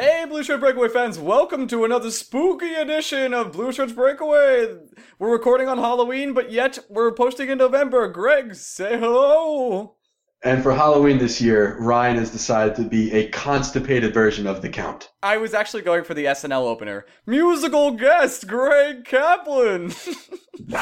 Hey, Blue Shirt Breakaway fans, welcome to another spooky edition of Blue Shirts Breakaway. We're recording on Halloween, but yet we're posting in November. Greg, say hello. And for Halloween this year, Ryan has decided to be a constipated version of the Count. I was actually going for the SNL opener. Musical guest, Greg Kaplan.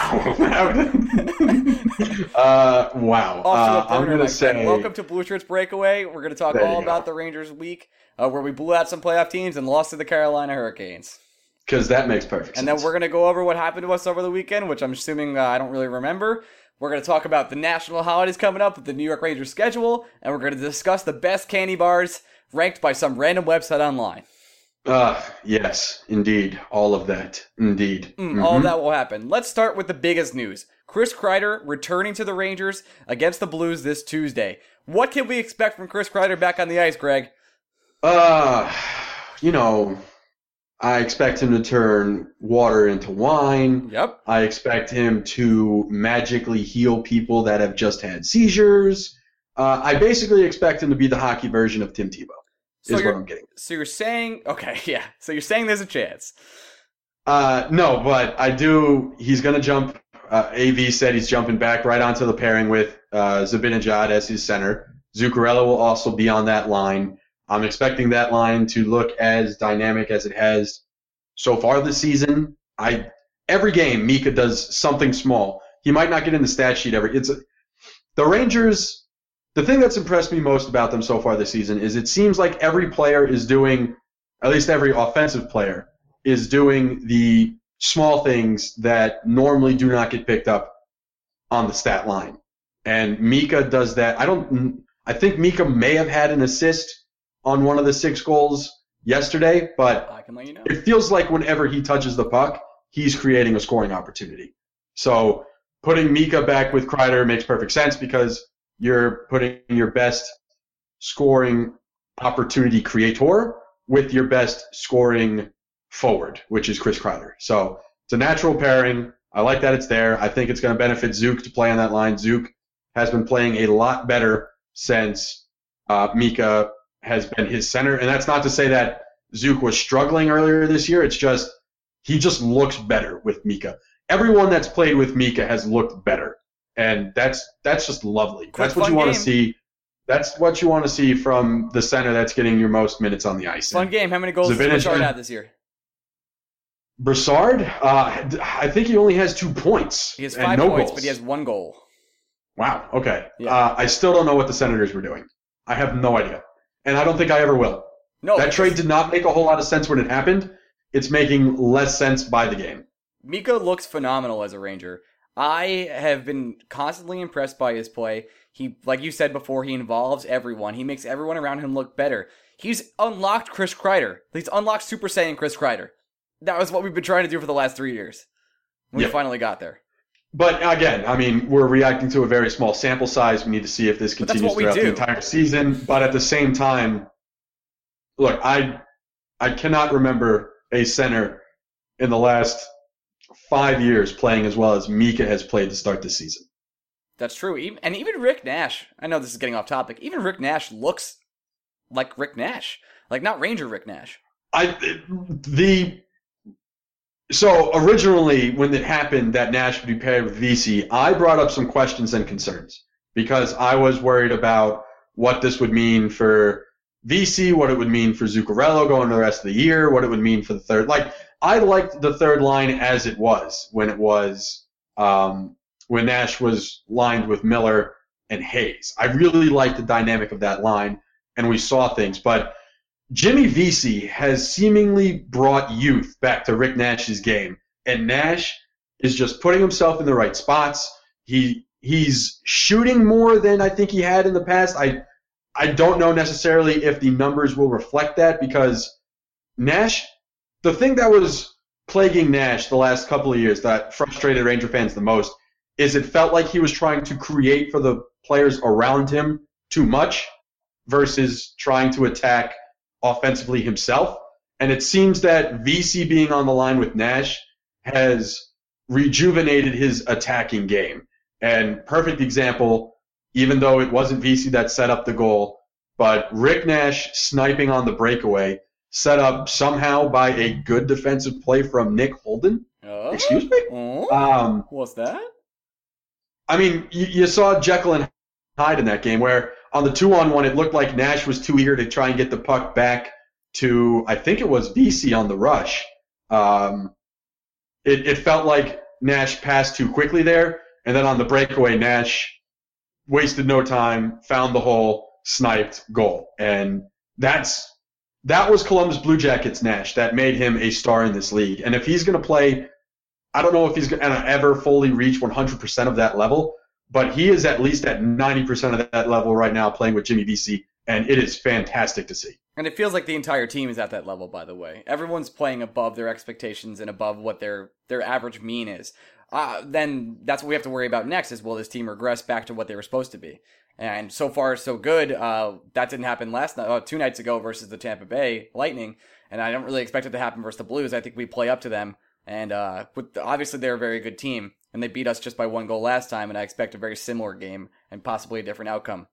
uh, wow. Off to a Uh, I'm going to say. Welcome to Blue Shirts Breakaway. We're going to talk all about the Rangers week, uh, where we blew out some playoff teams and lost to the Carolina Hurricanes. Because that makes perfect And sense. And then we're going to go over what happened to us over the weekend, which I'm assuming uh, I don't really remember. We're going to talk about the national holidays coming up with the New York Rangers schedule, and we're going to discuss the best candy bars ranked by some random website online. Uh, yes, indeed. All of that. Indeed. Mm, All Mhm. that will happen. Let's start with the biggest news. Chris Kreider returning to the Rangers against the Blues this Tuesday. What can we expect from Chris Kreider back on the ice, Greg? Uh, you know, I expect him to turn water into wine. Yep. I expect him to magically heal people that have just had seizures. Uh, I basically expect him to be the hockey version of Tim Tebow. So is what you're, I'm getting. so you're saying, okay, yeah. So you're saying there's a chance. Uh, no, but I do. He's going to jump. Uh, AV said he's jumping back right onto the pairing with uh, Zibanejad as his center. Zuccarello will also be on that line. I'm expecting that line to look as dynamic as it has so far this season. I every game Mika does something small. He might not get in the stat sheet every. It's a, the Rangers. The thing that's impressed me most about them so far this season is it seems like every player is doing, at least every offensive player is doing the small things that normally do not get picked up on the stat line. And Mika does that. I don't. I think Mika may have had an assist on one of the six goals yesterday, but I can let you know. it feels like whenever he touches the puck, he's creating a scoring opportunity. So putting Mika back with Kreider makes perfect sense because you're putting your best scoring opportunity creator with your best scoring forward, which is Chris Kreider. So it's a natural pairing. I like that it's there. I think it's going to benefit Zook to play on that line. Zook has been playing a lot better since uh, Mika has been his center, and that's not to say that Zook was struggling earlier this year. It's just he just looks better with Mika. Everyone that's played with Mika has looked better, and that's that's just lovely. Quick, that's what you want to see. That's what you want to see from the center that's getting your most minutes on the ice. Fun game. How many goals does Zibanejad- Richard have this year? Brassard, uh, I think he only has two points. He has five no points, goals. but he has one goal. Wow. Okay. Yeah. Uh, I still don't know what the Senators were doing. I have no idea, and I don't think I ever will. No, that trade did not make a whole lot of sense when it happened. It's making less sense by the game. Mika looks phenomenal as a Ranger. I have been constantly impressed by his play. He, like you said before, he involves everyone. He makes everyone around him look better. He's unlocked Chris Kreider. He's unlocked Super Saiyan Chris Kreider. That was what we've been trying to do for the last three years. We Yeah. finally got there. But again, I mean, we're reacting to a very small sample size. We need to see if this continues throughout the entire season. But at the same time, look, I I cannot remember a center in the last five years playing as well as Mika has played to start this season. That's true. And even Rick Nash, I know this is getting off topic, even Rick Nash looks like Rick Nash. Like, not Ranger Rick Nash. I the so originally when it happened that Nash would be paired with Vesey, I brought up some questions and concerns because I was worried about what this would mean for Vesey, what it would mean for Zuccarello going the rest of the year, what it would mean for the third. Like I liked the third line as it was when it was um, when Nash was lined with Miller and Hayes. I really liked the dynamic of that line, and we saw things. But Jimmy Vesey has seemingly brought youth back to Rick Nash's game, and Nash is just putting himself in the right spots. He he's shooting more than I think he had in the past. I I don't know necessarily if the numbers will reflect that because Nash, the thing that was plaguing Nash the last couple of years that frustrated Ranger fans the most is it felt like he was trying to create for the players around him too much versus trying to attack offensively himself. And it seems that Vesey being on the line with Nash has rejuvenated his attacking game. And perfect example, even though it wasn't Vesey that set up the goal, but Rick Nash sniping on the breakaway set up somehow by a good defensive play from Nick Holden. Uh, Excuse me? oh, Um, what's that? I mean, you, you saw Jekyll and Hyde in that game where on the two on one, it looked like Nash was too eager to try and get the puck back to, I think it was Vesey on the rush. Um, it, it felt like Nash passed too quickly there. And then on the breakaway, Nash wasted no time, found the hole, sniped, goal. And that's, that was Columbus Blue Jackets Nash that made him a star in this league. And if he's going to play I don't know if he's going to ever fully reach 100% of that level, but he is at least at 90% of that level right now playing with Jimmy Vesey, and it is fantastic to see. And it feels like the entire team is at that level. By the way, everyone's playing above their expectations and above what their their average mean is. Uh, then that's what we have to worry about next. Is will this team regress back to what they were supposed to be? And so far, so good. Uh, that didn't happen last night, uh, two nights ago versus the Tampa Bay Lightning, and I don't really expect it to happen versus the Blues. I think we play up to them. And uh, with obviously they're a very good team, and they beat us just by one goal last time. And I expect a very similar game and possibly a different outcome.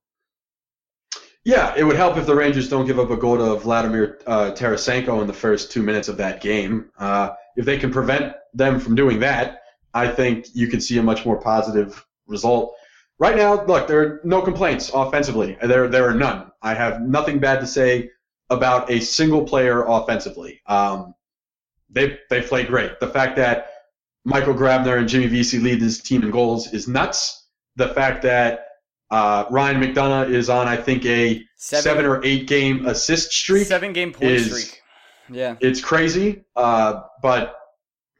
Yeah, it would help if the Rangers don't give up a goal to Vladimir uh, Tarasenko in the first two minutes of that game. Uh, if they can prevent them from doing that, I think you could see a much more positive result. Right now, look, there are no complaints offensively. There, there are none. I have nothing bad to say about a single player offensively. Um, they they play great. The fact that Michael Grabner and Jimmy Vesey lead this team in goals is nuts. The fact that uh, Ryan McDonagh is on, I think, a seven, seven or eight game assist streak. Seven game point is, streak. Yeah, it's crazy. Uh, but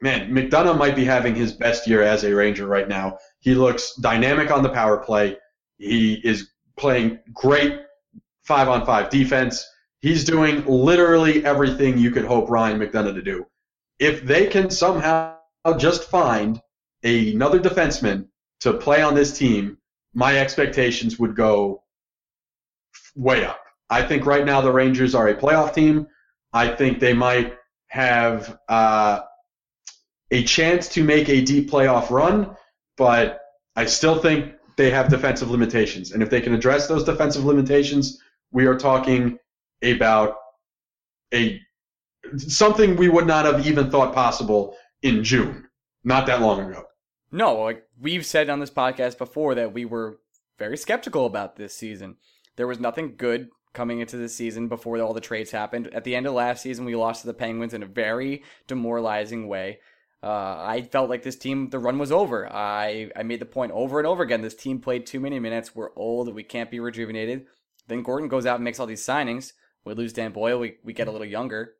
man, McDonagh might be having his best year as a Ranger right now. He looks dynamic on the power play. He is playing great five on five defense. He's doing literally everything you could hope Ryan McDonagh to do if they can somehow just find another defenseman to play on this team, my expectations would go way up. I think right now the Rangers are a playoff team. I think they might have uh, a chance to make a deep playoff run, but I still think they have defensive limitations. And if they can address those defensive limitations, we are talking about a something we would not have even thought possible in June, not that long ago. No, like we've said on this podcast before that we were very skeptical about this season. There was nothing good coming into the season before all the trades happened. At the end of last season, we lost to the Penguins in a very demoralizing way. Uh, I felt like this team, the run was over. I, I made the point over and over again. This team played too many minutes. We're old. We can't be rejuvenated. Then Gorton goes out and makes all these signings. We lose Dan Boyle. We, we get a little younger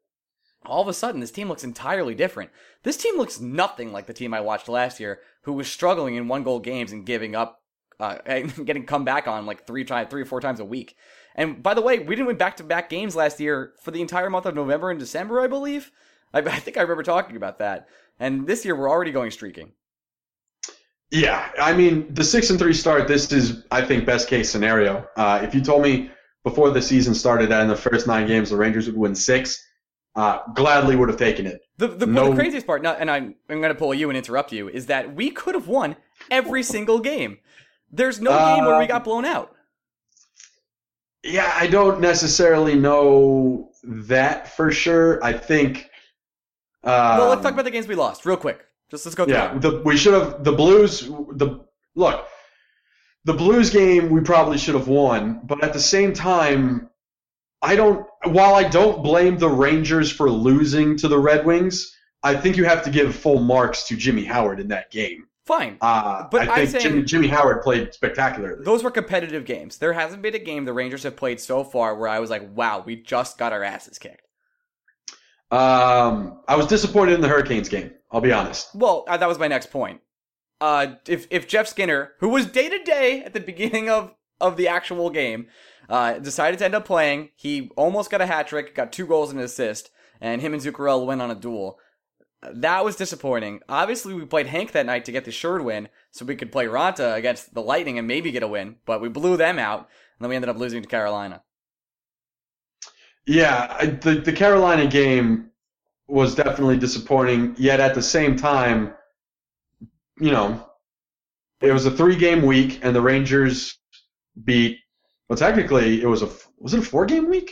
all of a sudden this team looks entirely different. This team looks nothing like the team I watched last year, who was struggling in one goal games and giving up, uh, and getting come back on like three times, three or four times a week. And by the way, we didn't win back to back games last year for the entire month of November and December, I believe. I, I think I remember talking about that. And this year we're already going streaking. Yeah, I mean the six and three start. This is, I think, best case scenario. Uh, if you told me before the season started that in the first nine games the Rangers would win six, uh, gladly would have taken it. The, the, no. the craziest part, and I'm, I'm going to pull you and interrupt you, is that we could have won every single game. There's no game where we got blown out. Yeah, I don't necessarily know that for sure. I think. Um, well, let's talk about the games we lost real quick. Just let's go through. Yeah, the, we should have the Blues. The look, the Blues game we probably should have won, but at the same time, I don't. While I don't blame the Rangers for losing to the Red Wings, I think you have to give full marks to Jimmy Howard in that game. Fine. Uh, But I think Jimmy, Jimmy Howard played spectacularly. Those were competitive games. There hasn't been a game the Rangers have played so far where I was like, wow, we just got our asses kicked. Um, I was disappointed in the Hurricanes game. I'll be honest. Well, uh, that was my next point. Uh, if if Jeff Skinner, who was day to day at the beginning of of the actual game, uh, decided to end up playing, he almost got a hat trick, got two goals and an assist, and him and Zuccarello went on a duel. That was disappointing. Obviously, we played Hank that night to get the Sherd win, so we could play Raanta against the Lightning and maybe get a win, but we blew them out, and then we ended up losing to Carolina. Yeah, I, the the Carolina game was definitely disappointing. Yet at the same time, you know, it was a three game week, and the Rangers beat. Well, technically, it was a was it a four game week?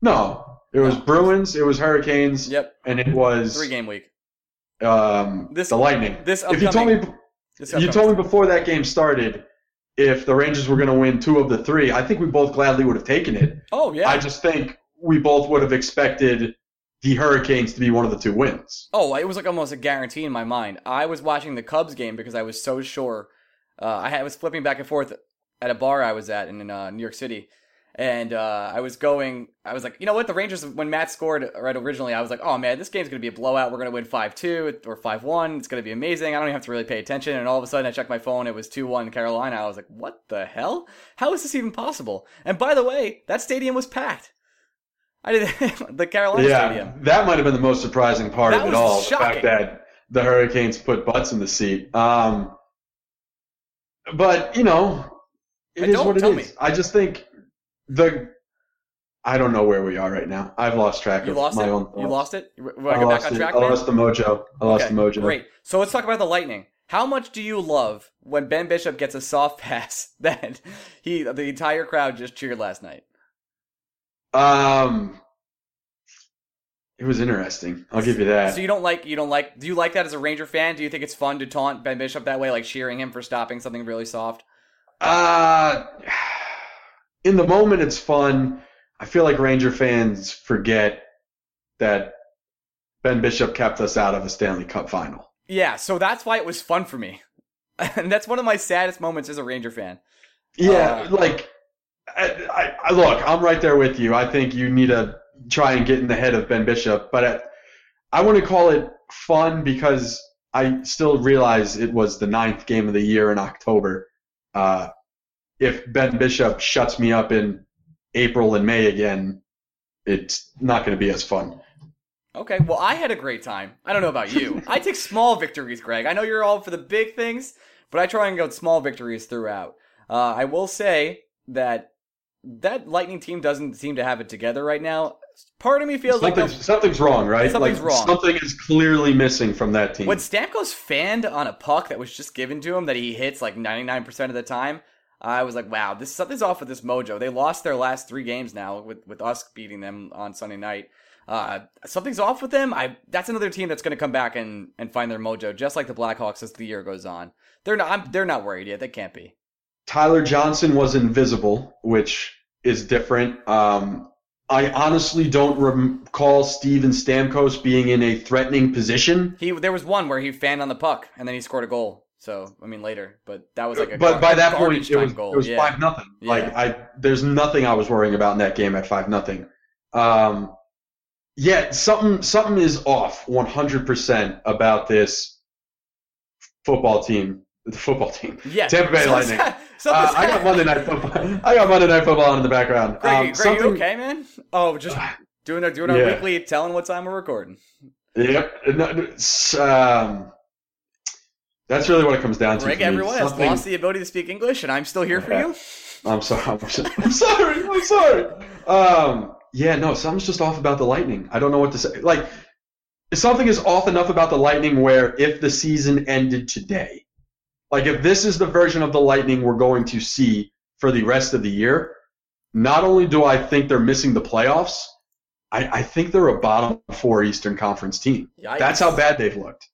No, it was No. Bruins, it was Hurricanes, Yep, and it was three game week. um, This- the Lightning. This If you told me you told me before that game started if the Rangers were going to win two of the three, I think we both gladly would have taken it. Oh yeah. I just think we both would have expected the Hurricanes to be one of the two wins. Oh, it was like almost a guarantee in my mind. I was watching the Cubs game because I was so sure. Uh, I was flipping back and forth at a bar I was at in uh, New York City, and uh, I was going. I was like, you know what? The Rangers, when Matt scored right originally, I was like, oh man, this game's gonna be a blowout. We're gonna win five two or five one. It's gonna be amazing. I don't even have to really pay attention. And all of a sudden, I checked my phone. It was two one Carolina. I was like, what the hell? How is this even possible? And by the way, that stadium was packed. I did the Carolina yeah, Stadium. that might have been the most surprising part That of it all. shocking. The fact that the Hurricanes put butts in the seat. Um, but you know, it is what it is. me. I just think the. I don't know where we are right now. I've lost track You of lost my it. own. You lost it. You Want I lost back on it. track? I lost the mojo. I lost Okay, the mojo. Great. So let's talk about the Lightning. How much do you love when Ben Bishop gets a soft pass that he the entire crowd just cheered last night? Um, it was interesting. I'll give you that. So you don't like you don't like do you like that as a Ranger fan? Do you think it's fun to taunt Ben Bishop that way, like cheering him for stopping something really soft? Uh, in the moment, it's fun. I feel like Ranger fans forget that Ben Bishop kept us out of a Stanley Cup final. Yeah, so that's why it was fun for me. and that's one of my saddest moments as a Ranger fan. Yeah, Uh, like, I, I, look, I'm right there with you. I think you need to try and get in the head of Ben Bishop, but I, I want to call it fun because I still realize it was the ninth game of the year in October. Uh, if Ben Bishop shuts me up in April and May again, it's not going to be as fun. Okay, well, I had a great time. I don't know about you. I take small victories, Greg. I know you're all for the big things, but I try and go small victories throughout. Uh, I will say that that Lightning team doesn't seem to have it together right now. Part of me feels like Something's, something's wrong, right? Something's like, wrong. Something is clearly missing from that team. when Stamkos fanned on a puck that was just given to him that he hits like 99% of the time, I was like, wow, this something's off with this mojo. They lost their last three games now with, with us beating them on Sunday night. Uh, something's off with them. I that's another team that's going to come back and, and find their mojo, just like the Blackhawks as the year goes on. They're not. I'm, they're not worried yet. They can't be. Tyler Johnson was invisible, which is different. Um, I honestly don't recall Steven Stamkos being in a threatening position. He there was one where he fanned on the puck and then he scored a goal. So I mean later, but that was like a but gar- by that point, it was, goal. it was yeah. five nothing. Like Yeah. I, there's nothing I was worrying about in that game at five nothing. Um, yeah, something something is off 100% about this football team. The football team. Yeah, Tampa Bay so- Lightning. Uh, I got Monday Night Football. I got Monday Night Football on in the background. Greg, Um, Greg, you something- okay, man? Oh, just doing our doing our Yeah. weekly, telling what time we're recording. Yep. No, um, that's really what it comes down to. Greg, everyone has Something- lost the ability to speak English, and I'm still here for Yeah. you. I'm sorry. I'm sorry. I'm sorry. I'm sorry. Um, yeah, no, something's just off about the Lightning. I don't know what to say. Like, something is off enough about the Lightning where if the season ended today, like if this is the version of the Lightning we're going to see for the rest of the year, not only do I think they're missing the playoffs, I, I think they're a bottom four Eastern Conference team. Yikes. That's how bad they've looked.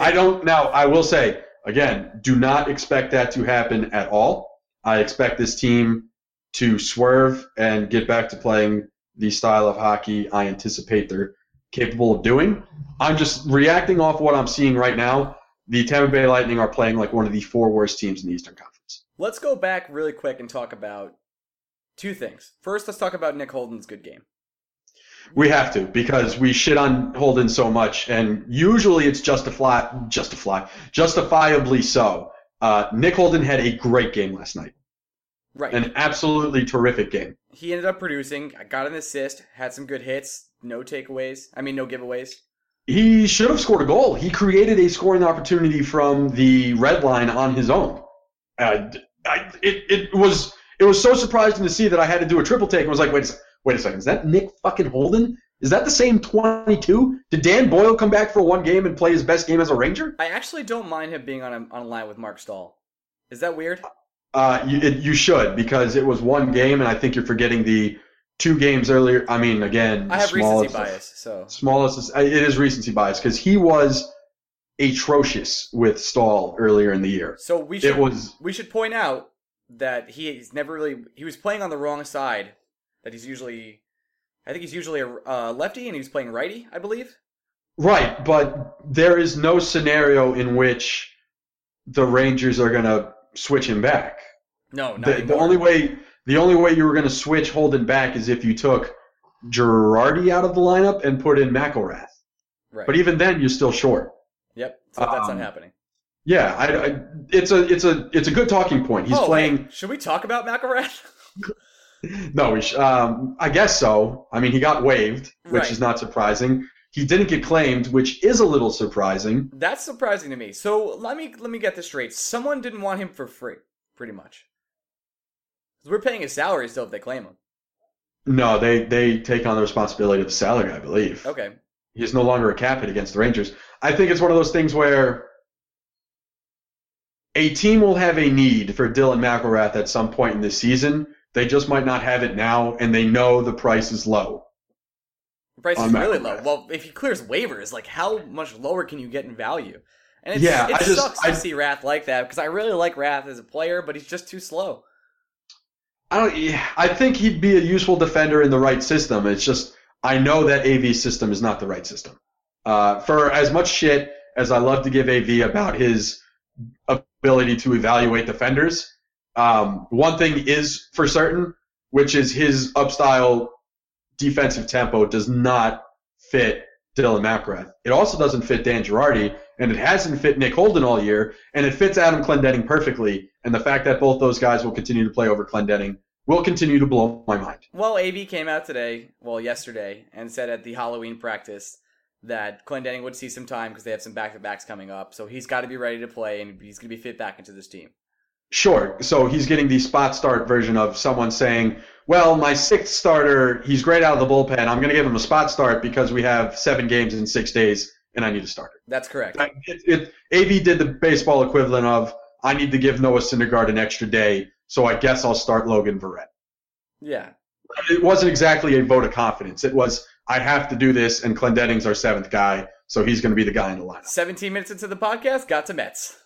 I don't now. I will say again, do not expect that to happen at all. I expect this team to swerve and get back to playing the style of hockey I anticipate they're capable of doing. I'm just reacting off what I'm seeing right now. The Tampa Bay Lightning are playing like one of the four worst teams in the Eastern Conference. Let's go back really quick and talk about two things. First, let's talk about Nick Holden's good game. We have to because we shit on Holden so much, and usually it's justify, justify, justifiably so. Uh, Nick Holden had a great game last night. Right. An absolutely terrific game. He ended up producing, got an assist, had some good hits, no takeaways. I mean, no giveaways. He should have scored a goal. He created a scoring opportunity from the red line on his own. Uh, I, it, it was it was so surprising to see that I had to do a triple take. I was like, wait a, wait a second, is that Nick fucking Holden? Is that the same 22? Did Dan Boyle come back for one game and play his best game as a Ranger? I actually don't mind him being on a, on a line with Marc Staal. Is that weird? Uh, you, it, you should because it was one game, and I think you're forgetting the two games earlier. I mean, again, I have recency bias, so smallest. It is recency bias because he was atrocious with Staal earlier in the year. So we should It was we should point out that he's never really he was playing on the wrong side. That he's usually, I think he's usually a uh, lefty, and he was playing righty, I believe. right, but there is no scenario in which the Rangers are going to switch him back. No, not The, the only way the only way you were going to switch Holden back is if you took Girardi out of the lineup and put in McIlrath. right. But even then, you're still short. yep. So that's Um, not happening. Yeah, I, I, it's a it's a it's a good talking point. He's oh, playing. wait, should we talk about McIlrath? No, we sh- um, I guess so. I mean, he got waived, which Right. is not surprising. He didn't get claimed, which is a little surprising. That's surprising to me. So let me let me get this straight. Someone didn't want him for free, pretty much. 'Cause we're paying his salary still if they claim him. No, they they take on the responsibility of the salary, I believe. Okay. He's no longer a cap hit against the Rangers. I think it's one of those things where a team will have a need for Dylan McIlrath at some point in the season. They just might not have it now, and they know the price is low. The price is really low. Well, if he clears waivers, like how much lower can you get in value? And it's, Yeah, it I just- sucks to I- see Rath like that because I really like Rath as a player, but he's just too slow. I don't. I think he'd be a useful defender in the right system. It's just I know that AV's system is not the right system. Uh, for as much shit as I love to give AV about his ability to evaluate defenders, um, one thing is for certain, which is his upstyle defensive tempo does not fit Dylan McIlrath. It also doesn't fit Dan Girardi, and it hasn't fit Nick Holden all year, and it fits Adam Clendenning perfectly. And the fact that both those guys will continue to play over Clendenning will continue to blow my mind. Well, AV came out today, well, yesterday, and said at the Halloween practice that Clendenning would see some time because they have some back to backs coming up. So he's got to be ready to play, and he's going to be fit back into this team. Sure. So he's getting the spot start version of someone saying, well, my sixth starter, he's great out of the bullpen. I'm going to give him a spot start because we have seven games in six days and I need a starter. That's correct. It, it, AV did the baseball equivalent of, I need to give Noah Syndergaard an extra day, so I guess I'll start Logan Verrett. Yeah. It wasn't exactly a vote of confidence. It was, I have to do this, and Clendenning's our seventh guy, so he's going to be the guy in the lineup. 17 minutes into the podcast, got to Mets.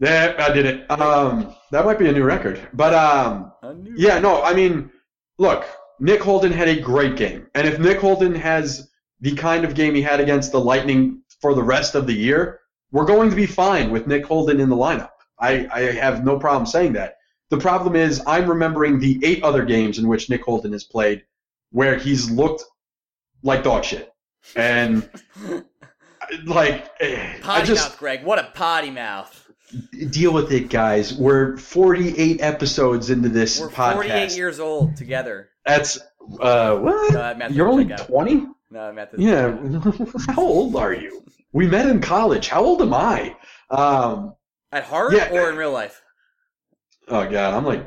Yeah, I did it. Um, that might be a new record. But um, A new- Yeah, no, I mean, look, Nick Holden had a great game. And if Nick Holden has the kind of game he had against the Lightning for the rest of the year, we're going to be fine with Nick Holden in the lineup. I, I have no problem saying that. The problem is, I'm remembering the eight other games in which Nick Holden has played where he's looked like dog shit. And, like, eh, I Potty just. mouth, Greg. What a potty mouth. Deal with it, guys. We're 48 episodes into this We're podcast. 48 years old together. That's uh what? No, You're only 20? No, Matt. this- Yeah. How old are you? We met in college. How old am I? Um. At heart Yeah. or in real life? Oh God, I'm like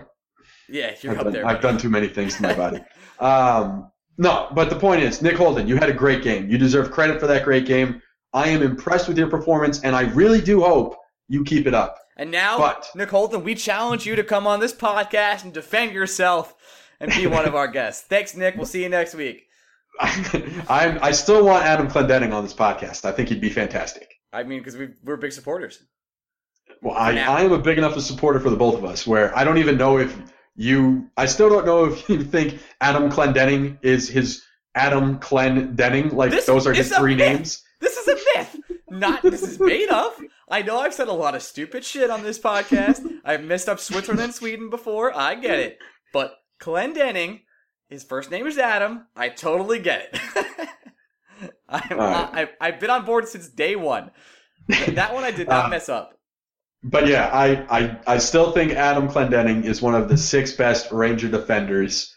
Yeah, you're I've up done, there. I've done too many things to my body. Um. No, but the point is, Nick Holden, you had a great game. You deserve credit for that great game. I am impressed with your performance, and I really do hope you keep it up. And now, But- Nick Holden, we challenge you to come on this podcast and defend yourself and be one of our guests. Thanks, Nick. We'll see you next week. I'm, I still want Adam Clendenning on this podcast. I think he'd be fantastic. I mean, because we we're big supporters. Well, I. I am a big enough a supporter for the both of us where I don't even know if You, I still don't know if you think Adam Clendenning is his Adam Clendenning. Like This those are his three myth. names. This is a myth. Not this is made up. I know I've said a lot of stupid shit on this podcast. I've messed up Switzerland and Sweden before. I get it. But Clendenning, his first name is Adam. I totally get it. I'm, Alright. I, I've been on board since day one. That one I did not Uh, mess up. But yeah, I, I, I still think Adam Clendenning is one of the six best Ranger defenders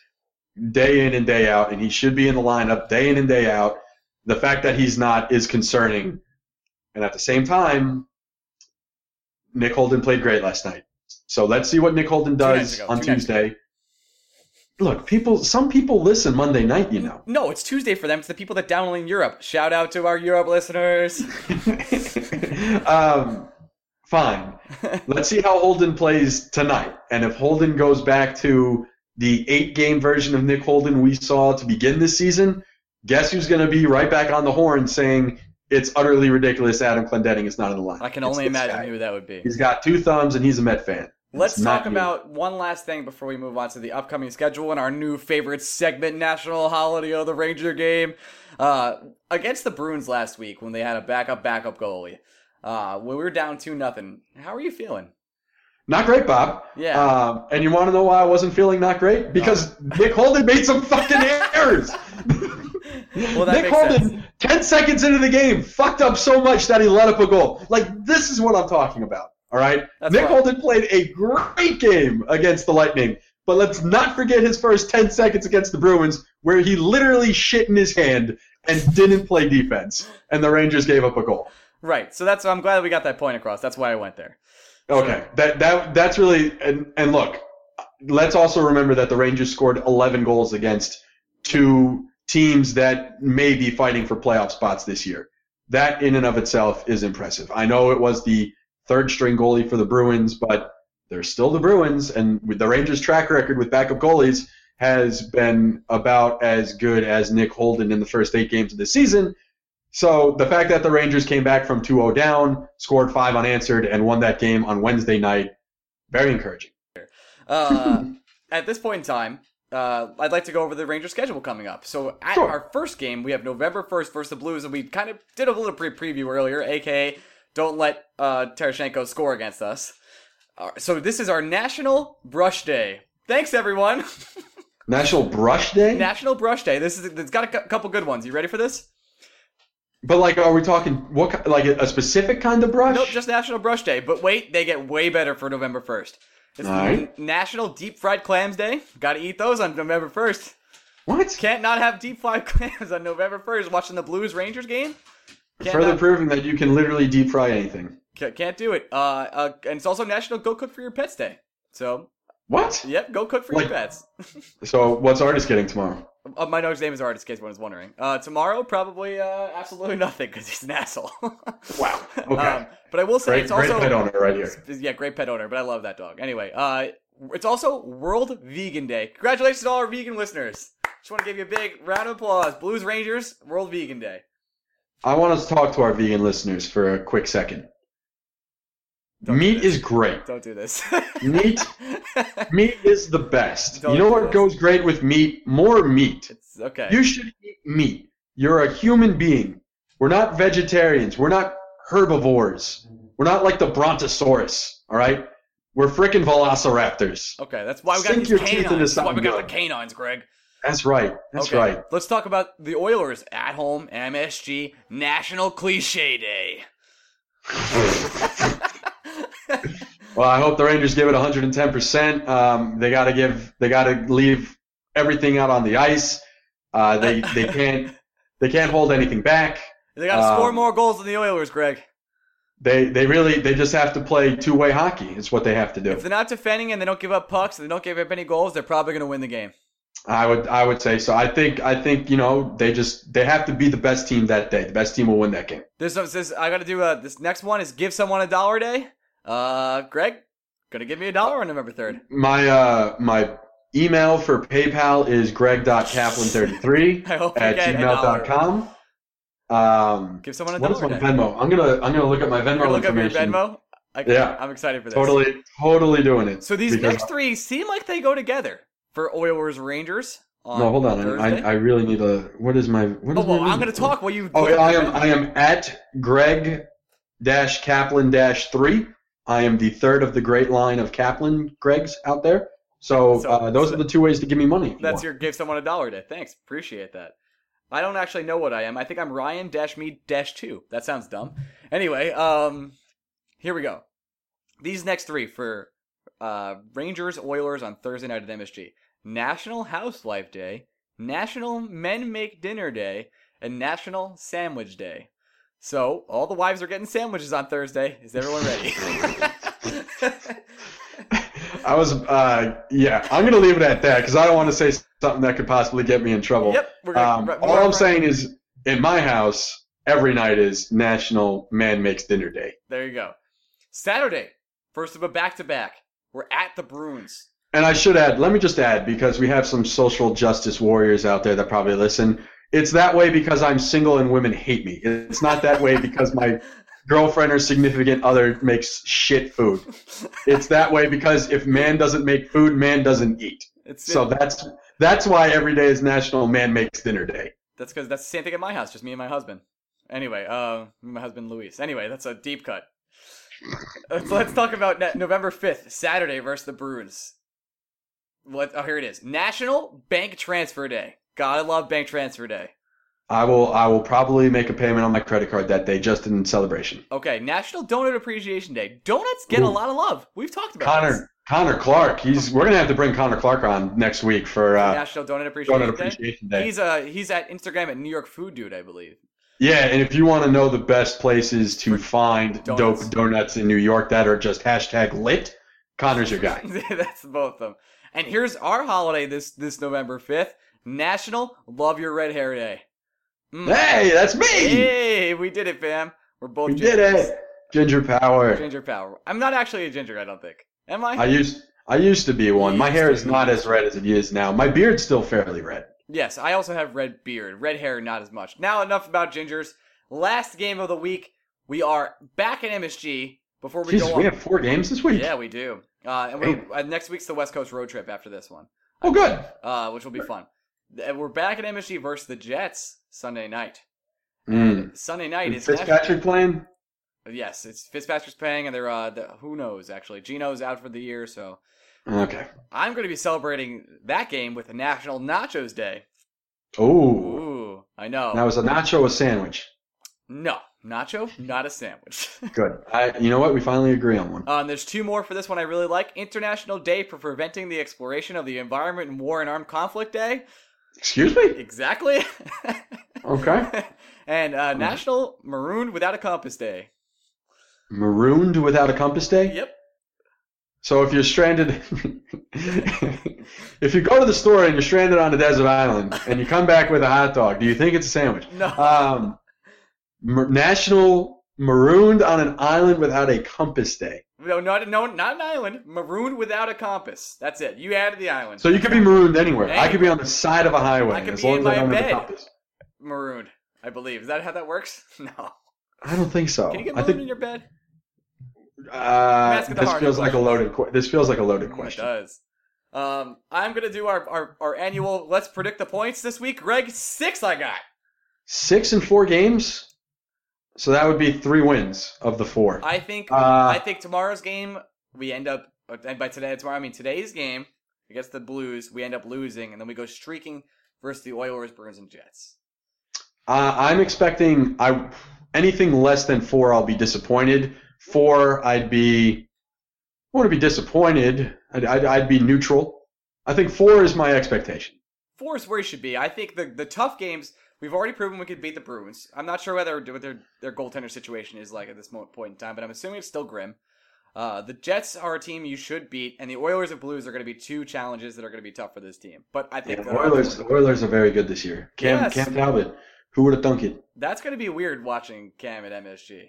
day in and day out, and he should be in the lineup day in and day out. The fact that he's not is concerning. And at the same time, Nick Holden played great last night. So let's see what Nick Holden does ago, on Tuesday. Look, people some people listen Monday night, you know. No, it's Tuesday for them. It's the people that download in Europe. Shout out to our Europe listeners. um, fine. Let's see how Holden plays tonight. And if Holden goes back to the eight game version of Nick Holden we saw to begin this season, guess who's going to be right back on the horn saying it's utterly ridiculous Adam Clendenning is not in the line. I can only this imagine who that would be. He's got two thumbs and he's a Met fan. Let's It's talk you. about one last thing before we move on to the upcoming schedule and our new favorite segment, National Holiday of the Ranger game. Uh, against the Bruins last week when they had a backup backup goalie. Uh, when we were down two nothing. How are you feeling? Not great, Bob. Yeah. Um, and you want to know why I wasn't feeling not great? Because Nick Holden made some fucking errors. Well, Nick Holden, sense. 10 seconds into the game, fucked up so much that he let up a goal. Like, this is what I'm talking about. All right? That's Nick right. Holden played a great game against the Lightning. But let's not forget his first 10 seconds against the Bruins, where he literally shit in his hand and didn't play defense. And the Rangers gave up a goal. Right. So that's I'm glad that we got that point across. That's why I went there. Okay, that that that's really and and look, let's also remember that the Rangers scored 11 goals against two teams that may be fighting for playoff spots this year. That in and of itself is impressive. I know it was the third string goalie for the Bruins, but they're still the Bruins, and with the Rangers' track record with backup goalies has been about as good as Nick Holden in the first eight games of the season. So the fact that the Rangers came back from 2-0 down, scored five unanswered, and won that game on Wednesday night, very encouraging. Uh, at this point in time, uh, I'd like to go over the Ranger schedule coming up. So at Sure. our first game, we have November 1st versus the Blues, and we kind of did a little pre preview earlier, aka don't let uh, Tarasenko score against us. Uh, so this is our National Brush Day. Thanks, everyone. National Brush Day? National Brush Day. This is it's got a cou- couple good ones. You ready for this? but like, are we talking what like a, specific kind of brush? Nope, just National Brush Day. But wait, they get way better for November 1st. It's. National Deep Fried Clams Day. Got to eat those on November 1st. what? Can't not have deep fried clams on November 1st watching the Blues Rangers game. Can't, Further not- proving that you can literally deep fry anything. can't do it. Uh, uh, and it's also National Go Cook for Your Pets Day. So, What? yep, go cook for Like- your pets. So what's artist getting tomorrow? Uh, my dog's name is Artist, in case anyone's wondering. Uh, tomorrow, probably uh, absolutely nothing because he's an asshole. Wow. Okay. Um, but I will say great, it's great also pet owner right here. yeah, great pet owner. But I love that dog. Anyway, uh, it's also World Vegan Day. Congratulations to all our vegan listeners. Just want to give you a big round of applause. Blues Rangers, World Vegan Day. I want us to talk to our vegan listeners for a quick second. Don't Meat is great. Don't do this. Meat, meat is the best. Don't you know what this. goes great with meat? More meat. it's okay. You should eat meat. You're a human being. We're not vegetarians. We're not herbivores. We're not like the Brontosaurus. All right. We're freaking velociraptors. okay, that's why we got Sink these your teeth canines. That's why we got the canines, Greg. That's right. That's okay, right. Let's talk about the Oilers at home. MSG National Cliche Day. Well, I hope the Rangers give it 110%. Um, they got to give. They got to leave everything out on the ice. Uh, they they can't they can't hold anything back. They got to score Um, more goals than the Oilers, Greg. They they really they just have to play two way hockey. It's what they have to do. If they're not defending and they don't give up pucks and they don't give up any goals, they're probably going to win the game. I would I would say so. I think I think you know they just they have to be the best team that day. The best team will win that game. This this I got to do. Uh, this next one is give someone a dollar a day. Uh, Greg, gonna give me a dollar on November third. My uh my email for PayPal is greg.kaplan33 I hope at get a dollar. gmail.com. Um, Give someone a what is dollar my. Venmo? I'm gonna I'm gonna look at my Venmo look up your. Venmo. I, Yeah. I'm excited for this. Totally, totally doing it. So these next three seem like they go together for Oilers Rangers. No, hold on. I, I really need a. What is my? What oh, well, my I'm going to talk while you. Oh, I am. I am at Greg dash Kaplan dash three. I am the third of the great line of Kaplan Gregs out there. So, So- uh, those so are the two ways to give me money. That's your give someone a dollar day. Thanks, appreciate that. I don't actually know what I am. I think I'm Ryan dash me dash two. That sounds dumb. Anyway, um, here we go. These next three for uh, Rangers Oilers on Thursday night at MSG: National Housewife Day, National Men Make Dinner Day, and National Sandwich Day. So all the wives are getting sandwiches on Thursday. Is everyone ready? I was. Uh, yeah, I'm gonna leave it at that because I don't want to say something that could possibly get me in trouble. yep. We're gonna, Um, all I'm saying is, in my house, every night is National Man Makes Dinner Day. There you go. Saturday, first of a back to back. We're at the Bruins. And I should add, let me just add, because we have some social justice warriors out there that probably listen. It's that way because I'm single and women hate me. It's not that way because my girlfriend or significant other makes shit food. It's that way because if man doesn't make food, man doesn't eat. It's So that's that's why every day is National Man Makes Dinner Day. that's because that's the same thing at my house, just me and my husband. Anyway, uh, my husband Luis. Anyway, that's a deep cut. Let's, let's talk about November fifth, Saturday versus the Bruins. What? Oh, here it is. National Bank Transfer Day. Gotta love Bank Transfer Day. I will I will probably make a payment on my credit card that day just in celebration. Okay, National Donut Appreciation Day. Donuts get a lot of love. We've talked about this. Connor Connor Clark, he's we're gonna have to bring Connor Clark on next week for uh, National Donut Appreciation Donut Day. Appreciation Day. He's uh he's at Instagram at New York Food Dude, I believe. Yeah, and if you want to know the best places to find Donuts. dope donuts in New York that are just hashtag lit, Connor's your guy. That's both of them. And here's our holiday this this November fifth: National Love Your Red Hair Day. Mm. hey, that's me! Hey, we did it, fam. We're both we did it! Ginger power. Ginger power. I'm not actually a ginger. I don't think. Am I? I used I used to be one. You My hair is not as red as it is now. My beard's still fairly red. yes, I also have red beard. Red hair, not as much. Now enough about gingers. Last game of the week. We are back at MSG. Before we Jesus, go we have four games this week. yeah, we do. Uh, and we're, uh, next week's the West Coast road trip after this one. Oh, good. uh, which will be fun. We're back at MSG versus the Jets Sunday night. Mm. Sunday night Is is Fitzpatrick playing? yes, it's Fitzpatrick's playing, and they're uh, the, who knows actually. Geno's out for the year, so Okay. I'm going to be celebrating that game with a National Nachos Day. Oh, Ooh, I know. now is a nacho a sandwich? no, nacho, not a sandwich. Good. I. You know what? We finally agree on one. Um, there's two more for this one I really like. International Day for Preventing the Exploration of the Environment in War and Armed Conflict Day. Excuse me. Exactly. Okay. and uh, National Marooned Without a Compass Day. Marooned without a compass day. Yep. So if you're stranded, if you go to the store and you're stranded on a desert island and you come back with a hot dog, do you think it's a sandwich? No. Um, National Marooned on an Island Without a Compass Day. No, not no, not an island. Marooned without a compass. That's it. You added the island. So you could be marooned anywhere. I could be on the side of a highway I could as be long in as my don't have a bed. compass. marooned. I believe. Is that how that works? No. I don't think so. Can you get marooned in your bed? uh, this feels like a loaded. This feels like a loaded question. It does. Um, I'm gonna do our, our our annual. Let's predict the points this week. Greg, six. I got. Six and four games. So that would be three wins of the four. I think. Uh, I think tomorrow's game we end up. And by today, tomorrow, I mean today's game against the Blues. We end up losing, and then we go streaking versus the Oilers, Bruins, and Jets. Uh, I'm expecting I anything less than four, I'll be disappointed. Four, I'd be. I want to be disappointed. I'd, I'd, I'd be neutral. I think four is my expectation. four is where he should be. I think the the tough games we've already proven we could beat the Bruins. I'm not sure whether what their their goaltender situation is like at this point in time, but I'm assuming it's still grim. Uh, the Jets are a team you should beat, and the Oilers and Blues are going to be two challenges that are going to be tough for this team. But I think Yeah, the Oilers, the Oilers are very good this year. Cam, Yes. Cam Talbot, who would have thunk it? that's going to be weird watching Cam at MSG.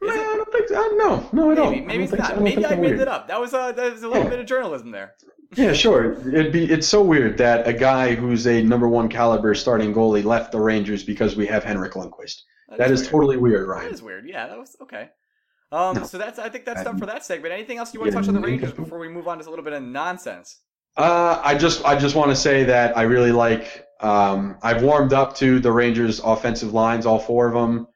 No, I don't think so. Uh, no, no, I don't. Maybe, I maybe it's so. not. I Maybe I made weird. it up. That was a that was a little Yeah. bit of journalism there. Yeah, sure. It'd be. It's so weird that a guy who's a number one caliber starting goalie left the Rangers because we have Henrik Lundqvist. That is weird. totally weird, That Ryan. is weird. Yeah, that was okay. Um, No. so that's I think that's done for that segment. Anything else you want to touch on the Rangers before we move on to a little bit of nonsense? Uh, I just I just want to say that I really like. Um, I've warmed up to the Rangers' offensive lines, all four of them.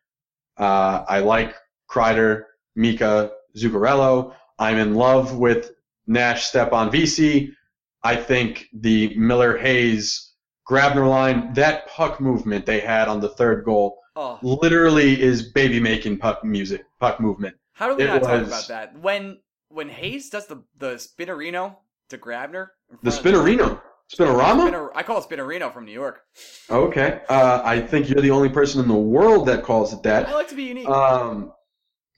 Uh, I like Kreider, Mika, Zuccarello. I'm in love with Nash, Stepan, Vesey. I think the Miller Hayes Grabner line, that puck movement they had on the third goal, Oh, literally is baby making puck music, puck movement. how do we it not talk about that? When when Hayes does the the spinnerino to Grabner, The Spinnerino, Spinorama. Spinner, I call it spinnerino from New York. Okay. Uh, I think you're the only person in the world that calls it that. I like to be unique. Um,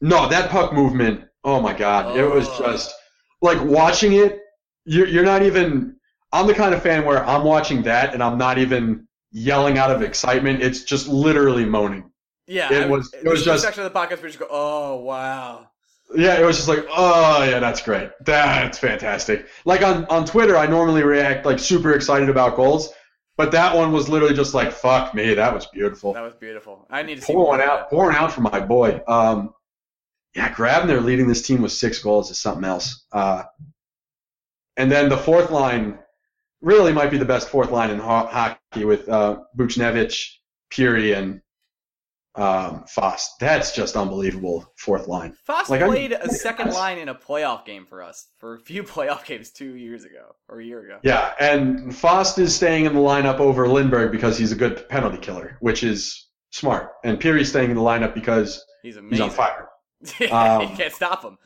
no, that puck movement. Oh my god, it was Oh. just like watching it. You're you're not even. I'm the kind of fan where I'm watching that and I'm not even yelling out of excitement. It's just literally moaning. yeah, it I- was- it was just- section of the podcast where you just go, oh wow. Yeah, it was just like, oh yeah, that's great. That's fantastic. Like on on Twitter, I normally react like super excited about goals, but that one was literally just like, fuck me, that was beautiful. That was beautiful. I need to see more pouring of out, pouring out for my boy. Um, yeah, Grabner leading this team with six goals is something else. Uh, and then the fourth line really might be the best fourth line in ho- hockey with uh, Buchnevich, Pirri, and um, Fast. That's just unbelievable fourth line. Fast like, I'm- played a second line in a playoff game for us for a few playoff games two years ago or a year ago. Yeah, and Fast is staying in the lineup over Lindberg because he's a good penalty killer, which is smart. And Pirri's staying in the lineup because He's he's amazing. on fire. Yeah, you Um, can't stop him.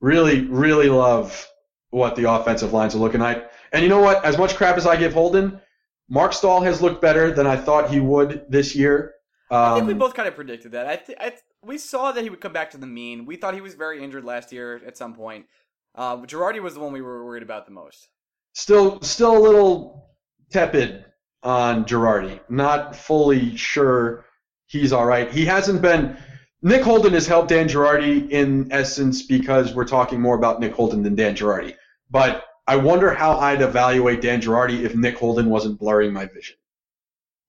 really, really love what the offensive lines are looking like. And you know what? As much crap as I give Holden, Marc Staal has looked better than I thought he would this year. I think we Um, both kind of predicted that. I, th- I th- we saw that he would come back to the mean. We thought he was very injured last year at some point. Uh, Girardi was the one we were worried about the most. still, still a little tepid on Girardi. Not fully sure he's all right. He hasn't been. Nick Holden has helped Dan Girardi in essence because we're talking more about Nick Holden than Dan Girardi. But I wonder how I'd evaluate Dan Girardi if Nick Holden wasn't blurring my vision.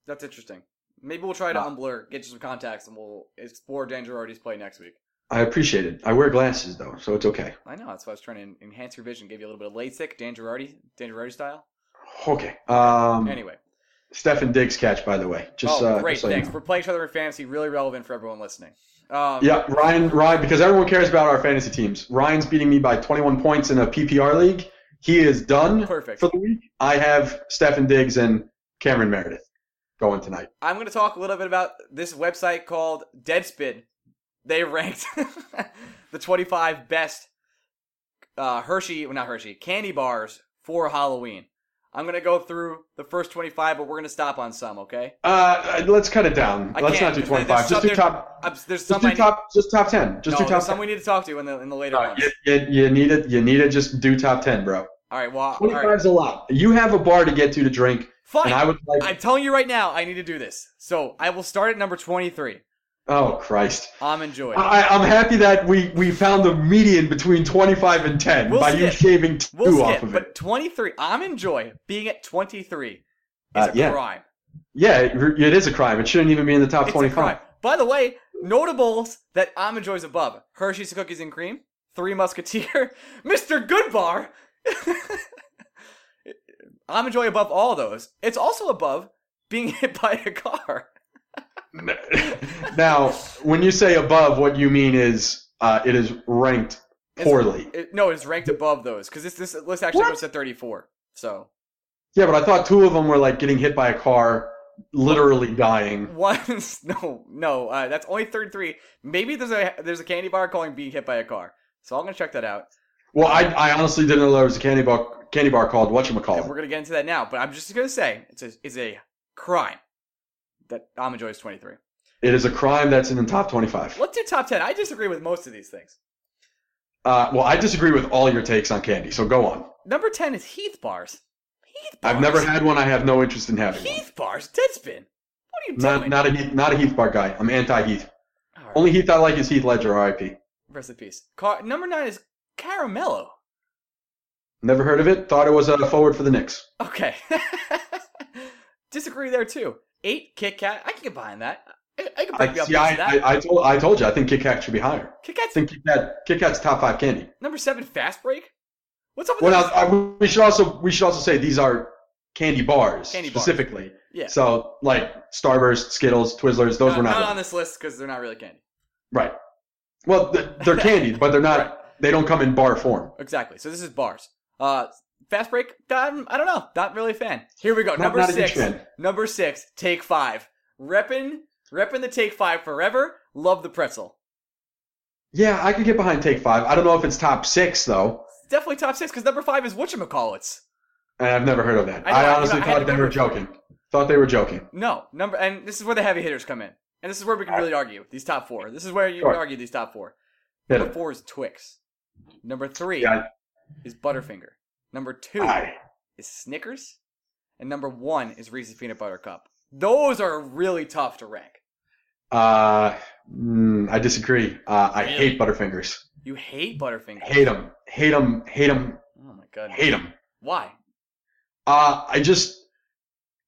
That's interesting. Maybe we'll try to Uh, unblur, get you some contacts, and we'll explore Dan Girardi's play next week. I appreciate it. I wear glasses though, so it's okay. I know that's why I was trying to enhance your vision, give you a little bit of LASIK, Dan Girardi, Dan Girardi style. Okay. Um, Anyway, Stefon Diggs catch, by the way. Just, oh uh, great, just so you thanks. know. We're playing each other in fantasy, really relevant for everyone listening. Um, Yeah, Ryan, Ryan, because everyone cares about our fantasy teams. Ryan's beating me by 21 points in a PPR league. He is done perfect. for the week. I have Stefon Diggs and Cameron Meredith going tonight. I'm going to talk a little bit about this website called Deadspin. They ranked the 25 best uh, Hershey, well, not Hershey, candy bars for Halloween. I'm going to go through the first 25, but we're going to stop on some, okay? Uh, let's cut it down. I let's can't, do 25. Just do top. There's Just do need, top. Just top 10. Just no, do top. some 10. we need to talk to in the in the later Uh, ones. you, you, you need it. You need to just do top 10, bro. All right, well, 25 right. is a lot. You have a bar to get to to drink, Fine. and I would like. I'm telling you right now, I need to do this. So I will start at number 23. Oh Christ! Almond Joy. I, I'm happy that we, we found the median between 25 and 10 We'll by you shaving 2 We'll off skip, of but it. 23. Almond Joy being at 23 is Uh, a yeah. crime. Yeah, it, it is a crime. It shouldn't even be in the top It's 25. a crime. By the way, notables that Almond Joy's above: Hershey's Cookies and Cream, Three Musketeer, Mr. Goodbar. I'm enjoying above all those. It's also above being hit by a car. now, when you say above, what you mean is uh, it is ranked It's- poorly. It- no, it's ranked above those because this this list actually What? goes to 34. So Yeah, but I thought two of them were like getting hit by a car, literally dying. One's no, no. Uh, that's only 33. Maybe there's a there's a candy bar calling being hit by a car. So I'm gonna check that out. Well, I, I honestly didn't know there was a candy bar candy bar called And we're gonna get into that now. But I'm just gonna say it's a it's a crime that Joy is 23. It is a crime that's in the top 25. Let's do top 10. I disagree with most of these things. Uh, well, I disagree with all your takes on candy, so go on. Number 10 is Heath bars. Heath bars. I've never had one. I have no interest in having one. Heath bars. Deadspin. What are you Not, doing? not a Heath, not a Heath bar guy. I'm anti Heath. Right, Only Heath I like is Heath Ledger, R.I.P. Rest in peace. Car- number nine is Caramello. Never heard of it. Thought it was a forward for the Knicks. Okay. Disagree there too. Eight Kit Kat. I can get behind that. I, I can break I, me up see, I, that. I, I told I told you I think Kit Kat should be higher. Kit I think Kit Kat Kit Kat's top five candy. number seven. Fast break. What's up with Well, that? now, I, we should also we should also say these are candy bars Candy bars. specifically. Yeah. So like Starburst, Skittles, Twizzlers, those were not, not on this list because they're not really candy. right. Well, they're candy, but they're not. Right. They don't come in bar form. Exactly. So this is bars. Uh, fast break. Um, I don't know. Not really a fan. Here we go. Not- Number not six. Number six. Take five. Reppin, reppin the take five forever. Love the pretzel. Yeah, I could get behind Take Five. I don't know if it's top six though, It's definitely top six because number five is whatchamacallits. and I've never heard of that. I know, I- honestly I thought they were joking. Thought they were joking. No number, and this is where the heavy hitters come in, and this is where we can really argue these top four. This is where you Sure. can argue these top four. Hit Number it. four is Twix. Number three Yeah, is Butterfinger. Number two I, is Snickers, and number one is Reese's Peanut Butter Cup. Those are really tough to rank. uh, mm, I disagree. Uh, I Really? hate Butterfingers. You hate Butterfingers. Hate them. Hate them. Hate them. Oh my god. Hate them. Why? Uh, I just,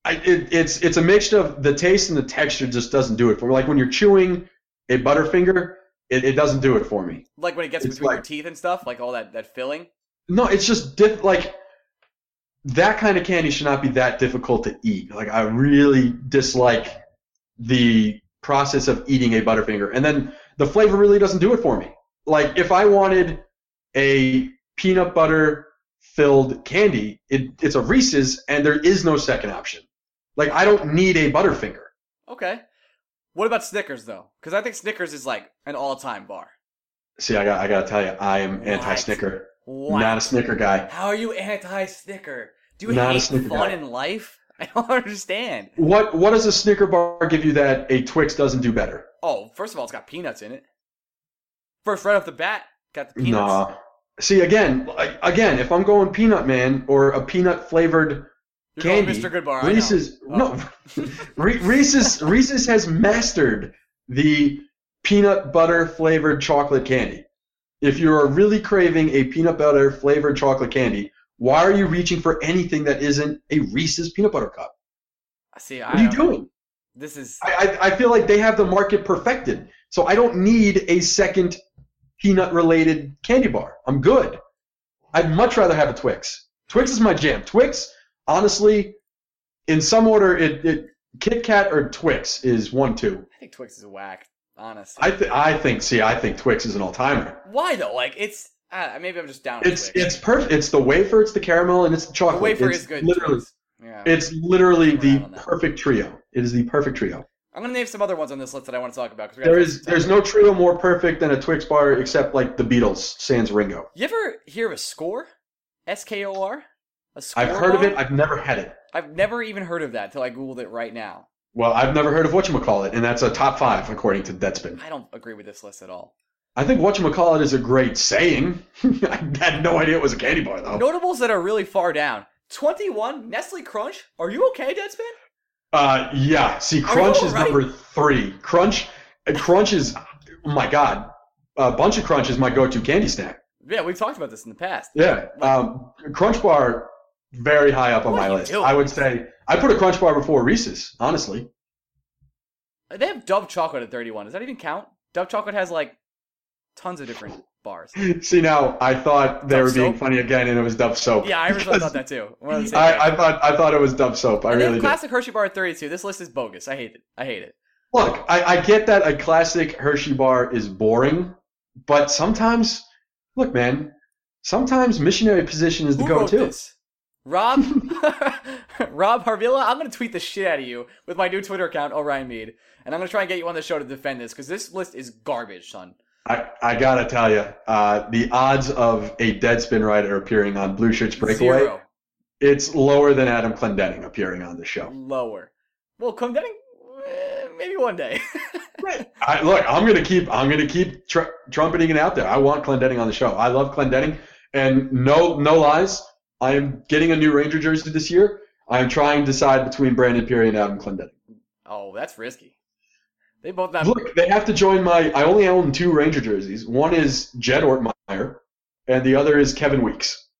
I it, it's it's a mixture of the taste and the texture just doesn't do it for me. Like when you're chewing a Butterfinger, it, it doesn't do it for me. Like when it gets It's between your like- teeth and stuff, like all that that filling. No, it's just diff- like that kind of candy should not be that difficult to eat. Like I really dislike the process of eating a Butterfinger, and then the flavor really doesn't do it for me. Like if I wanted a peanut butter filled candy, it, it's a Reese's, and there is no second option. Like I don't need a Butterfinger. Okay. What about Snickers though? Because I think Snickers is like an all-time bar. See, I got I gotta tell you, I am anti-Snicker, What? not a Snicker guy. How are you anti-Snicker? Do you Not a hate Snicker fun guy. in life? I don't understand. What what does a Snicker bar give you that a Twix doesn't do better? Oh, first of all, it's got peanuts in it. First, right off the bat, got the peanuts. Nah. See again, again, if I'm going Peanut Man or a peanut flavored You're candy, Mr. Goodbar. Reese's Oh. no, Reese's Reese's has mastered the peanut butter flavored chocolate candy. If you are really craving a peanut butter flavored chocolate candy, why are you reaching for anything that isn't a Reese's peanut butter cup? I see, I What are you doing? This is I, I I feel like they have the market perfected. So I don't need a second peanut related candy bar. I'm good. I'd much rather have a Twix. Twix is my jam. Twix, honestly, in some order, it, it Kit Kat or Twix is one two. I think Twix is a whack. Honestly, I th- I think see I think Twix is an all timer. why though? Like it's uh, maybe I'm just down. It's it's perfect. It's the wafer, it's the caramel, and it's the the chocolate. wafer It's is good. Literally, Yeah. it's literally the around on that. perfect trio. It is the perfect trio. I'm gonna name some other ones on this list that I want to talk about. 'cause we gotta There is there's no trio more perfect than a Twix bar except like the Beatles, sans Ringo. You ever hear of a Skor? S K O R. A Skor. I've heard of it. I've never had it. I've never even heard of that until I googled it right now. Well, I've never heard of whatchamacallit, and that's a top five according to Deadspin. I don't agree with this list at all. I think whatchamacallit is a great saying. I had no idea it was a candy bar though. Notables that are really far down. 21 Nestle Crunch. Are you okay, Deadspin? Uh, yeah. See, Crunch is alright? number three. Crunch, Crunch is, oh my god, a bunch of Crunch is my go-to candy snack. Yeah, we've talked about this in the past. Yeah. Um, Crunch bar, very high up on What my list. doing? I would say I put a Crunch bar before Reese's. Honestly. They have Dove chocolate at 31. Does that even count? Dove chocolate has like tons of different bars. See now, I thought they Dove were being funny again, and it was Dove soap. Yeah, I originally thought that too. We're on the same page. I, I thought I thought it was Dove soap. I and really have did. classic Hershey bar at 32. This list is bogus. I hate it. I hate it. Look, I, I get that a classic Hershey bar is boring, but sometimes, look, man, sometimes missionary position is the Who go-to. this? Rob Rob Harvilla, I'm gonna tweet the shit out of you with my new Twitter account, Orion Mead, and I'm gonna try and get you on the show to defend this because this list is garbage, son. I, I gotta tell you, uh, the odds of a Deadspin writer appearing on Blue Shirts Breakaway, Zero. it's lower than Adam Clendenning appearing on the show. Lower. Well, Clendenning, eh, maybe one day. I, look, I'm gonna keep I'm gonna keep tr- trumpeting it out there. I want Clendenning on the show. I love Clendenning, and no no lies, I am getting a new Ranger jersey this year. I am trying to decide between Brandon Pirri and Adam Clendenning. oh, that's risky. They both not. Look, they have to join my. I only own two Ranger jerseys. One is Jed Ortmeyer, and the other is Kevin Weekes.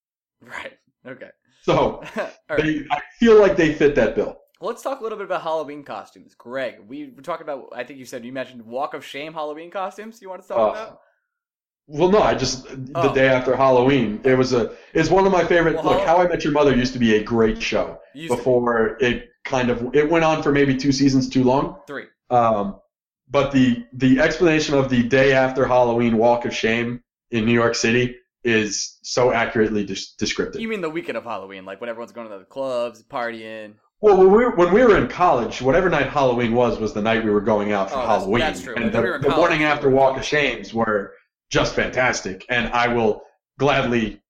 Right. Okay. So right. they, I feel like they fit that bill. Let's talk a little bit about Halloween costumes. Greg, we were talking about, I think you said, you mentioned Walk of Shame Halloween costumes. You want to talk Oh, about? Well, no, I just the Oh. day after Halloween. It was a. It's one of my favorite. Well, look, How I Met Your Mother used to be a great show Used to before it kind of it went on for maybe two seasons too long. Three. Um, but the the explanation of the day after Halloween Walk of Shame in New York City is so accurately des- descriptive. You mean the weekend of Halloween, like when everyone's going to the clubs, partying. Well, when we, were, when we were in college, whatever night Halloween was, was the night we were going out for Oh, Halloween. that's true. And the, we the morning after Walk of Shames were just fantastic. And I will gladly,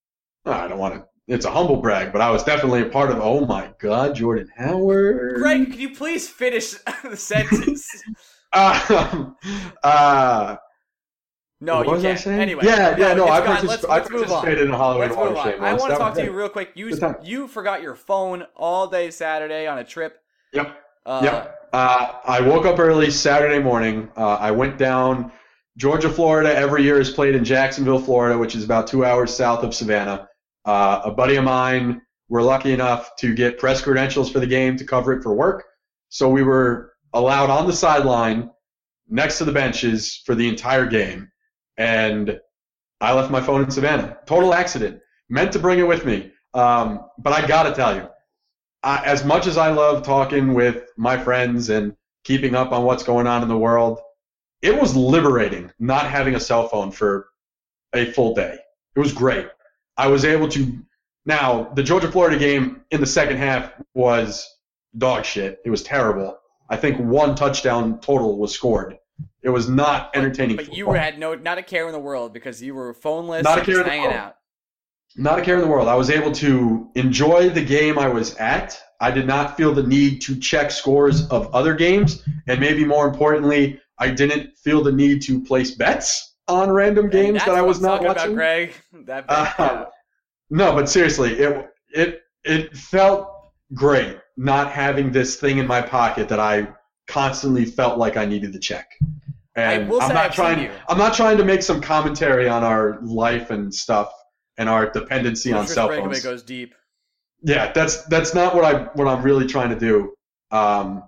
I don't want to, it's a humble brag, but I was definitely a part of, oh my God, Jordan Howard. Greg, can you please finish the sentence? Um, uh, No, what you was I can't. saying? Anyway, Yeah, yeah, no, I, particip- Let's, let's on. participated in a Halloween Let's on. I want to talk to you real quick. You you forgot your phone all day Saturday on a trip. Yep. Uh, Yep. Uh, I woke up early Saturday morning. Uh, I went down Georgia, Florida. Every year is played in Jacksonville, Florida, which is about two hours south of Savannah. Uh, a buddy of mine we're lucky enough to get press credentials for the game to cover it for work. So we were allowed on the sideline next to the benches for the entire game. And I left my phone in Savannah. Total accident. Meant to bring it with me. Um, but I got to tell you, I, as much as I love talking with my friends and keeping up on what's going on in the world, it was liberating not having a cell phone for a full day. It was great. I was able to. Now, the Georgia Florida game in the second half was dog shit. It was terrible. I think one touchdown total was scored. It was not entertaining. But you football. had no not a care in the world because you were phoneless Not a care just in the hanging world. out. not a care in the world. I was able to enjoy the game I was at. I did not feel the need to check scores of other games, and maybe more importantly, I didn't feel the need to place bets on random games that I was not watching. about, Greg. That Uh. No, but seriously, it it it felt great not having this thing in my pocket that I constantly felt like I needed to check. And I'm say not trying. I'm not trying to make some commentary on our life and stuff and our dependency on cell phones. goes deep. Yeah, that's that's not what I what I'm really trying to do. Um,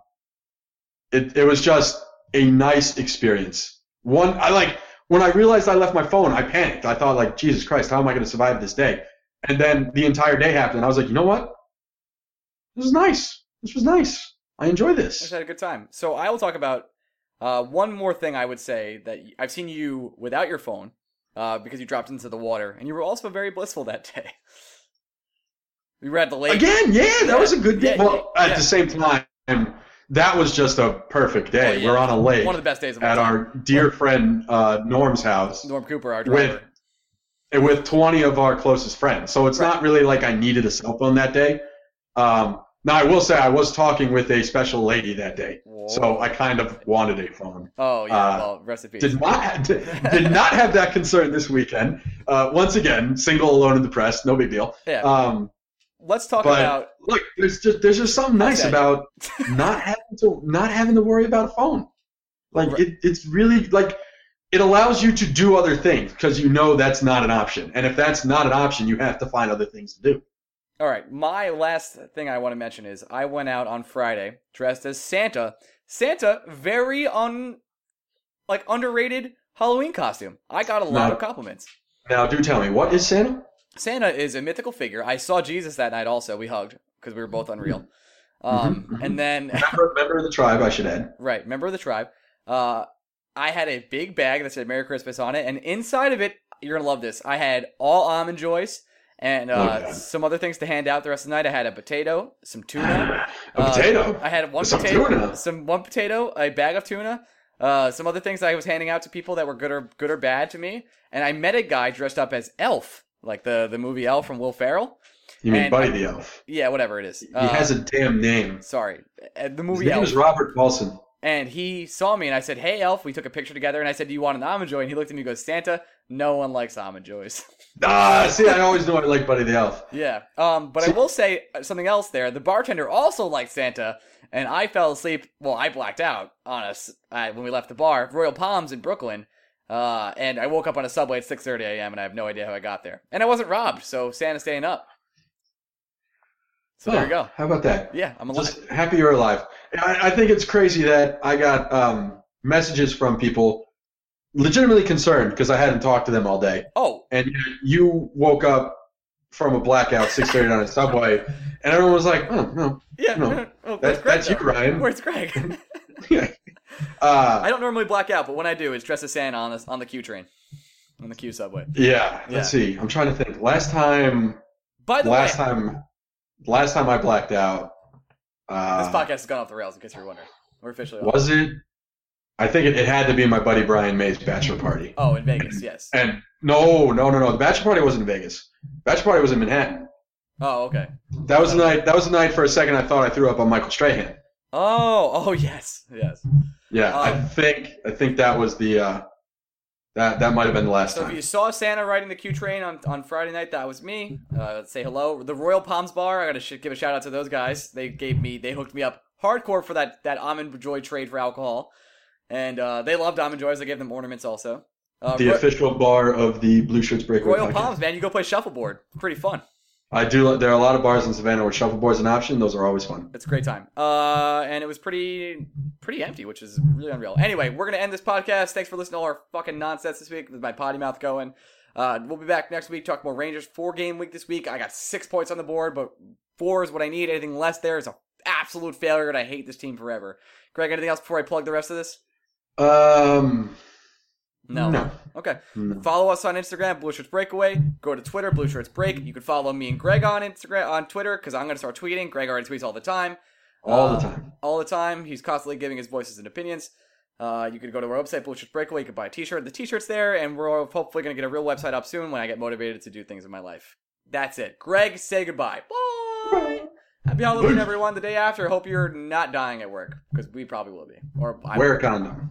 it it was just a nice experience. One, I like when I realized I left my phone, I panicked. I thought like, Jesus Christ, how am I going to survive this day? And then the entire day happened, and I was like, you know what? This was nice. This was nice. I enjoy this. I just had a good time. So I will talk about uh, one more thing. I would say that I've seen you without your phone uh, because you dropped into the water, and you were also very blissful that day. We were at the lake. Again, yeah, that was a good day. Yeah, well, yeah, at yeah. the same time, that was just a perfect day. Oh, yeah. We're on a lake One of the best days of at our dear friend uh, Norm's house. Norm Cooper, our with- driver. and with 20 of our closest friends. So it's Right. not really like I needed a cell phone that day. Um, now I will say I was talking with a special lady that day, so I kind of wanted a phone. Oh yeah, uh, well, recipe. Did not did not have that concern this weekend. Uh, once again, single, alone, in the press, No big deal. Yeah. Um, Let's talk but- about. look, there's just there's just something nice about not having to not having to worry about a phone. Like Right. it, it's really like it allows you to do other things because you know that's not an option. And if that's not an option, you have to find other things to do. All right, my last thing I want to mention is I went out on Friday dressed as Santa. Santa, very un, like underrated Halloween costume. I got a lot of compliments. Now, do tell me, what is Santa? Santa is a mythical figure. I saw Jesus that night also. We hugged because we were both unreal. Um, Mhm, mhm. and then Member, member of the tribe, I should add. right, member of the tribe. Uh, I had a big bag that said "Merry Christmas" on it, and inside of it, you're gonna love this. I had all almond joys and uh, Okay. some other things to hand out the rest of the night. I had a potato, some tuna. A Uh, potato. I had one Some potato, tuna. some one potato, a bag of tuna, uh, some other things I was handing out to people that were good or good or bad to me, and I met a guy dressed up as Elf, like the the movie Elf from Will Ferrell. You mean and Buddy the Elf? Yeah, whatever it is. He has a damn name. sorry, uh, the His name Elf. is Robert Paulson. And he saw me and I said, Hey Elf, we took a picture together and I said, Do you want an almond joy? And he looked at me and goes, Santa, no one likes almond joys. Ah, see, I always knew I liked Buddy the Elf. yeah. Um, but I will say something else there. The bartender also liked Santa, and I fell asleep. Well, I blacked out on us uh, when we left the bar, Royal Palms in Brooklyn. Uh, and I woke up on a subway at 6:30 a.m. and I have no idea how I got there. And I wasn't robbed, so Santa's staying up. So there you Oh, go. How about that? Yeah, I'm alive. Just happy you're alive. I, I think it's crazy that I got um, messages from people legitimately concerned because I hadn't talked to them all day, oh, and you woke up from a blackout 6:30 on a subway, and everyone was like, "Oh no, yeah. No. Oh, where's That's- Greg, that's you. Ryan. Where's Greg? uh, I don't normally black out, but when I do, it's dressed as Santa on the on the Q train, on the Q subway. yeah." Yeah. Let's see. I'm trying to think. Last time, By the last way, time, last time I blacked out. Uh, this podcast has gone off the rails. In case you're wondering, we're officially off. was it? I think it, it had to be my buddy Brian May's bachelor party. Oh, in Vegas, yes. And no, no, no, no. The bachelor party wasn't in Vegas. Bachelor party was in Manhattan. Oh, okay. That was the night. That was the night. For a second, I thought I threw up on Michael Strahan. Oh, oh yes, yes. Yeah, I Um, think I think that was the uh, that that might have been the last So if you saw Santa riding the Q train on, on Friday night, that was me. Uh, say hello. The Royal Palms Bar, I gotta sh- give a shout out to those guys. They gave me, they hooked me up hardcore for that that almond joy trade for alcohol, and uh, they loved almond joys. I gave them ornaments also. Uh, the Ro- official bar of the Blue Shirts Breakaway. Royal podcast. Palms, man, you go play shuffleboard. Pretty fun. I do. There are a lot of bars in Savannah where shuffleboard's an option. Those are always fun. It's a great time. Uh, and it was pretty pretty empty, which is really unreal. Anyway, we're gonna end this podcast. Thanks for listening to all our fucking nonsense this week with my potty mouth going. Uh, we'll be back next week. Talk more Rangers. Four game week this week. I got six points on the board, but four is what I need. Anything less there is a absolute failure, and I hate this team forever. Greg, anything else before I plug the rest of this? Um, No. No. Okay. No. Follow us on Instagram, Blue Shirts Breakaway. Go to Twitter, Blue Shirts Break. You can follow me and Greg on Instagram on Twitter because I'm gonna start tweeting. Greg already tweets all the time. all Uh, the time. all the time. He's constantly giving his voices and opinions. Uh, you could go to our website, Blue Shirts Breakaway. You can buy a t-shirt. The t-shirt's there, and we're hopefully going to get a real website up soon when I get motivated to do things in my life. That's it. Greg, say goodbye. Bye. Happy Halloween, everyone. The day after. Hope you're not dying at work, because we probably will be. Or I Wear a condom.